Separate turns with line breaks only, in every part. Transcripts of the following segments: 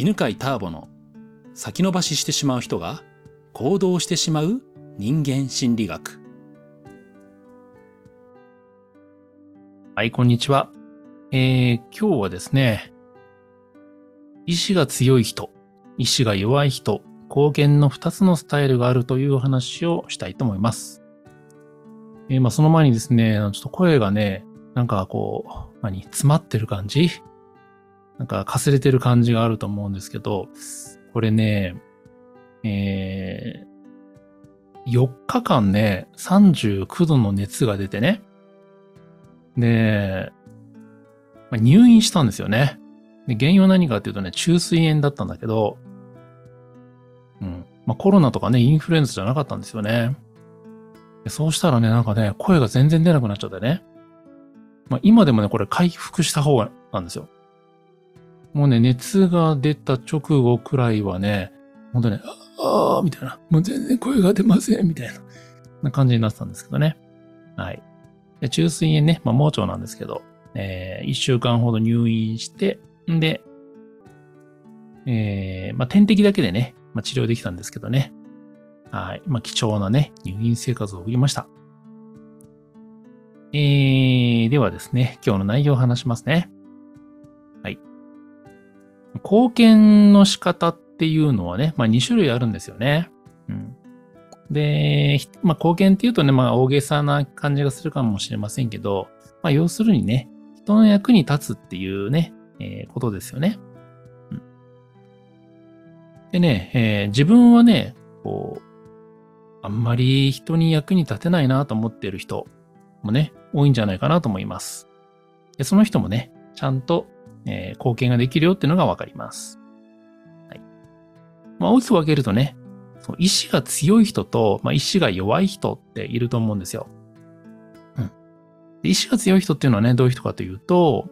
犬飼ターボの先延ばししてしまう人が行動してしまう人間心理学。
はい、こんにちは。えー、今日はですね、意志が強い人、意志が弱い人、貢献の二つのスタイルがあるという話をしたいと思います。えー、まあその前にですね、ちょっと声がね、なんかこう、何、詰まってる感じなんかかすれてる感じがあると思うんですけど、これね、えー、4日間ね、39度の熱が出てね、で、まあ、入院したんですよね。で原因は何かっていうとね、中水炎だったんだけど、うん。まあ、コロナとかね、インフルエンザじゃなかったんですよね。そうしたらね、なんかね、声が全然出なくなっちゃってね。まあ、今でもね、これ回復した方がなんですよ。もうね、熱が出た直後くらいはね、ほんとね、ああみたいな。もう全然声が出ません、みたいな。な感じになってたんですけどね。はい。で中水炎ね、まあ、盲腸なんですけど、えー、一週間ほど入院して、んで、えー、まあ、点滴だけでね、まあ、治療できたんですけどね。はい。まあ、貴重なね、入院生活を送りました。えー、ではですね、今日の内容を話しますね。貢献の仕方っていうのはね、まあ2種類あるんですよね。うん。で、まあ貢献っていうとね、まあ大げさな感じがするかもしれませんけど、まあ要するにね、人の役に立つっていうね、えー、ことですよね。うん、でね、えー、自分はね、こう、あんまり人に役に立てないなと思っている人もね、多いんじゃないかなと思います。でその人もね、ちゃんとえー、貢献ができるよっていうのがわかります。はい。まあ、大きく分けるとね、その意志が強い人と、まあ、意志が弱い人っていると思うんですよ。うん。意志が強い人っていうのはね、どういう人かというと、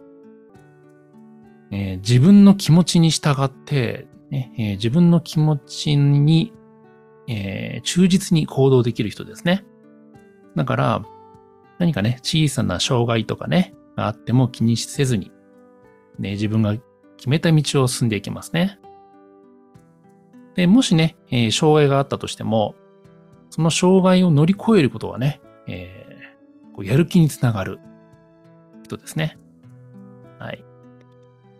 えー、自分の気持ちに従って、ねえー、自分の気持ちに、えー、忠実に行動できる人ですね。だから、何かね、小さな障害とかね、があっても気にせずに、ね、自分が決めた道を進んでいきますね。で、もしね、えー、障害があったとしても、その障害を乗り越えることはね、えー、こうやる気につながる人ですね。はい。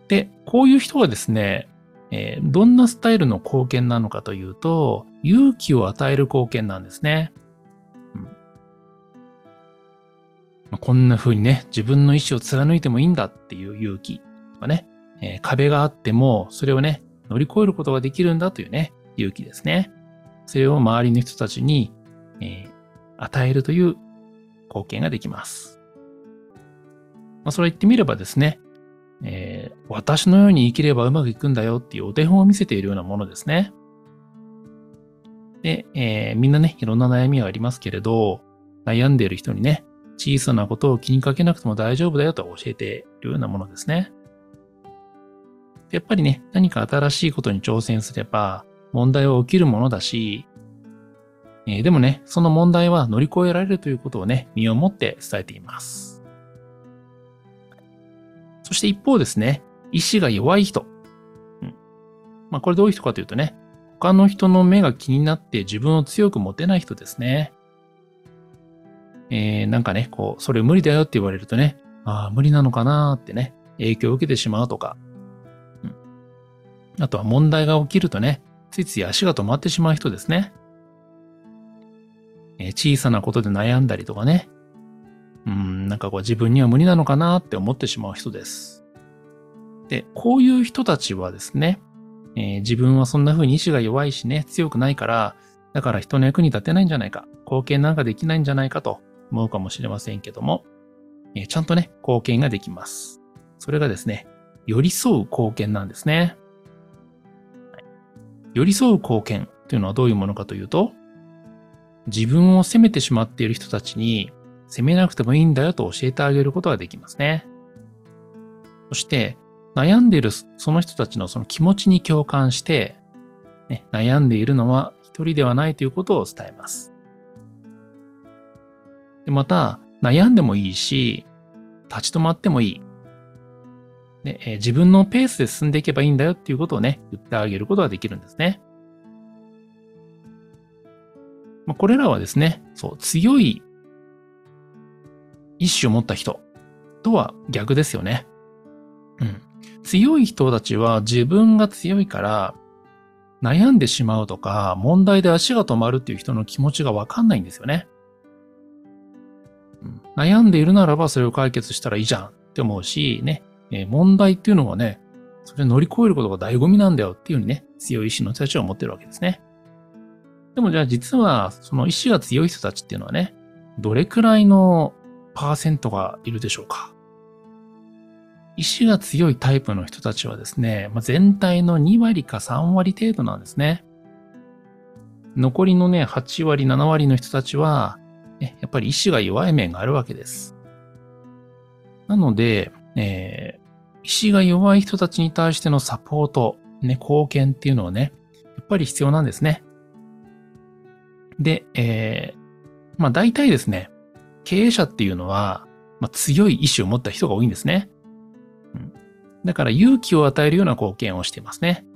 で、こういう人はですね、えー、どんなスタイルの貢献なのかというと、勇気を与える貢献なんですね。まあ、こんな風にね、自分の意思を貫いてもいいんだっていう勇気。かね、えー、壁があっても、それをね、乗り越えることができるんだというね、勇気ですね。それを周りの人たちに、えー、与えるという貢献ができます。まあ、それ言ってみればですね、えー、私のように生きればうまくいくんだよっていうお手本を見せているようなものですね。で、えー、みんなね、いろんな悩みはありますけれど、悩んでいる人にね、小さなことを気にかけなくても大丈夫だよと教えているようなものですね。やっぱりね、何か新しいことに挑戦すれば問題は起きるものだし、えー、でもね、その問題は乗り越えられるということをね、身をもって伝えています。そして一方ですね、意志が弱い人。うん。まあこれどういう人かというとね、他の人の目が気になって自分を強く持てない人ですね。えー、なんかね、こう、それ無理だよって言われるとね、ああ、無理なのかなーってね、影響を受けてしまうとか、あとは問題が起きるとね、ついつい足が止まってしまう人ですね。え小さなことで悩んだりとかね。うん、なんかこう自分には無理なのかなって思ってしまう人です。で、こういう人たちはですね、えー、自分はそんな風に意志が弱いしね、強くないから、だから人の役に立てないんじゃないか、貢献なんかできないんじゃないかと思うかもしれませんけども、えー、ちゃんとね、貢献ができます。それがですね、寄り添う貢献なんですね。寄り添う貢献というのはどういうものかというと、自分を責めてしまっている人たちに、責めなくてもいいんだよと教えてあげることができますね。そして、悩んでいるその人たちのその気持ちに共感して、ね、悩んでいるのは一人ではないということを伝えます。でまた、悩んでもいいし、立ち止まってもいい。で、えー自分のペースで進んでいけばいいんだよっていうことをね、言ってあげることができるんですね。まあ、これらはですね、そう、強い意志を持った人とは逆ですよね。うん。強い人たちは自分が強いから悩んでしまうとか、問題で足が止まるっていう人の気持ちがわかんないんですよね。悩んでいるならばそれを解決したらいいじゃんって思うし、ね、えー問題っていうのはね、それ乗り越えることが醍醐味なんだよっていうふうにね、強い意志の人たちは思ってるわけですね。でもじゃあ実は、その意志が強い人たちっていうのはね、どれくらいのパーセントがいるでしょうか？意志が強いタイプの人たちはですね、まあ、全体の2割か3割程度なんですね。残りのね、8割、7割の人たちは、ねやっぱり意志が弱い面があるわけです。なので、え意志が弱い人たちに対してのサポート、ね、貢献っていうのはね、やっぱり必要なんですね。で、えーまあ大体ですね、経営者っていうのは、まあ、強い意志を持った人が多いんですね。うんだから勇気を与えるような貢献をしていますね。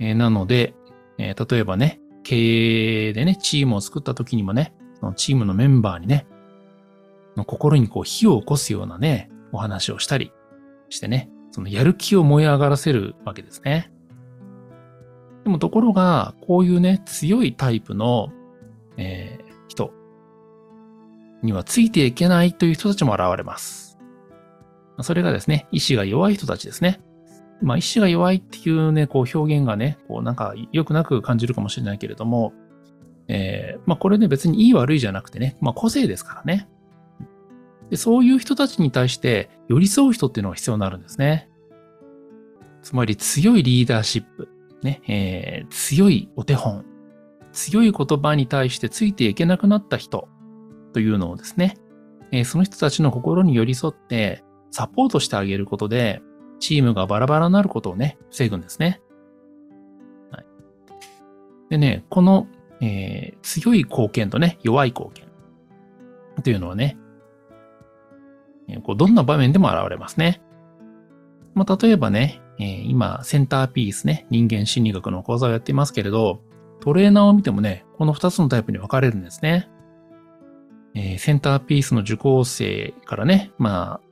えーなので、えー例えばね、経営でね、チームを作った時にもね、そのチームのメンバーにね、の心にこう火を起こすようなね、お話をしたりしてね、そのやる気を燃え上がらせるわけですね。でもところが、こういうね、強いタイプの、えー人にはついていけないという人たちも現れます。それがですね、意志が弱い人たちですね。まあ、意志が弱いっていうね、こう表現がね、こうなんか良くなく感じるかもしれないけれども、えーまあこれね別にいい悪いじゃなくてね、まあ個性ですからね。でそういう人たちに対して寄り添う人っていうのが必要になるんですね。つまり強いリーダーシップ、ね、えー強いお手本、強い言葉に対してついていけなくなった人というのをですね、えーその人たちの心に寄り添ってサポートしてあげることで、チームがバラバラになることをね、防ぐんですね。はい、でね、この、えー強い貢献とね、弱い貢献というのはね、こうどんな場面でも現れますね。まあ、例えばね、え今、センターピースね、人間心理学の講座をやっていますけれど、トレーナーを見てもね、この2つのタイプに分かれるんですね。えーセンターピースの受講生からね、まあ、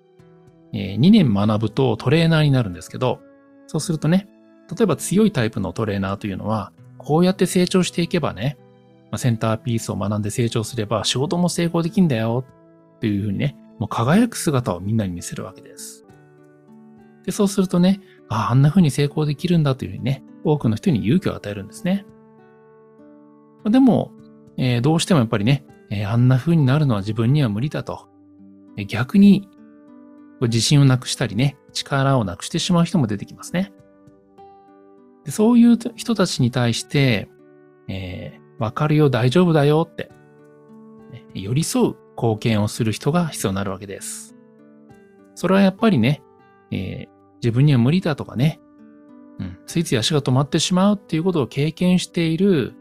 え2年学ぶとトレーナーになるんですけど、そうするとね、例えば強いタイプのトレーナーというのは、こうやって成長していけばね、まあセンターピースを学んで成長すれば仕事も成功できんだよっていうふうにね、もう輝く姿をみんなに見せるわけです。で、そうするとね、ああ、んな風に成功できるんだというふうにね、多くの人に勇気を与えるんですね。でも、えーどうしてもやっぱりね、えーあんな風になるのは自分には無理だと。え逆に、自信をなくしたりね、力をなくしてしまう人も出てきますね。でそういう人たちに対して、えーわかるよ、大丈夫だよって、寄り添う貢献をする人が必要になるわけです。それはやっぱりね、えー自分には無理だとかね、うん、ついつい足が止まってしまうっていうことを経験している、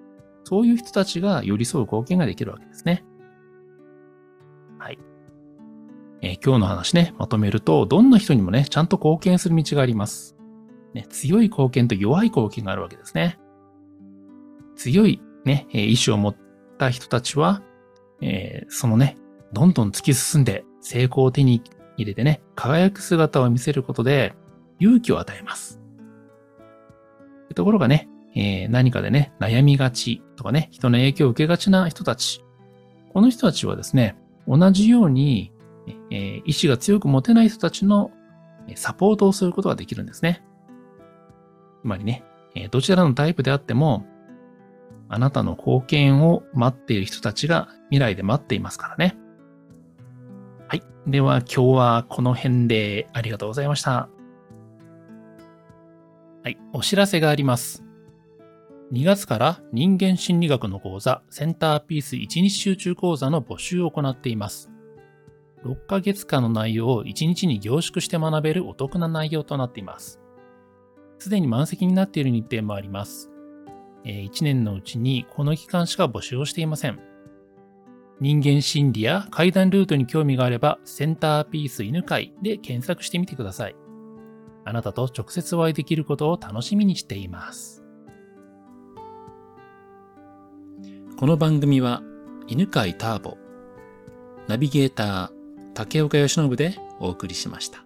そういう人たちが寄り添う貢献ができるわけですね。はい。えー今日の話ね、まとめると、どんな人にもね、ちゃんと貢献する道があります。ね、強い貢献と弱い貢献があるわけですね。強いね、え意志を持った人たちは、えーそのね、どんどん突き進んで成功を手に入れてね、輝く姿を見せることで勇気を与えます。ところがね、えー何かでね、悩みがちとかね、人の影響を受けがちな人たち。この人たちはですね、同じように、えー意志が強く持てない人たちのサポートをすることができるんですね。つまりね、えどちらのタイプであっても、あなたの貢献を待っている人たちが未来で待っていますからね。はい。では今日はこの辺でありがとうございました。はい。お知らせがあります。2月から人間心理学の講座センターピース1日集中講座の募集を行っています。6ヶ月間の内容を1日に凝縮して学べるお得な内容となっています。すでに満席になっている日程もあります。1年のうちにこの期間しか募集をしていません。人間心理や階段ルートに興味があれば、センターピース犬飼で検索してみてください。あなたと直接お会いできることを楽しみにしています。
この番組は犬飼ターボ、ナビゲーター竹岡由伸でお送りしました。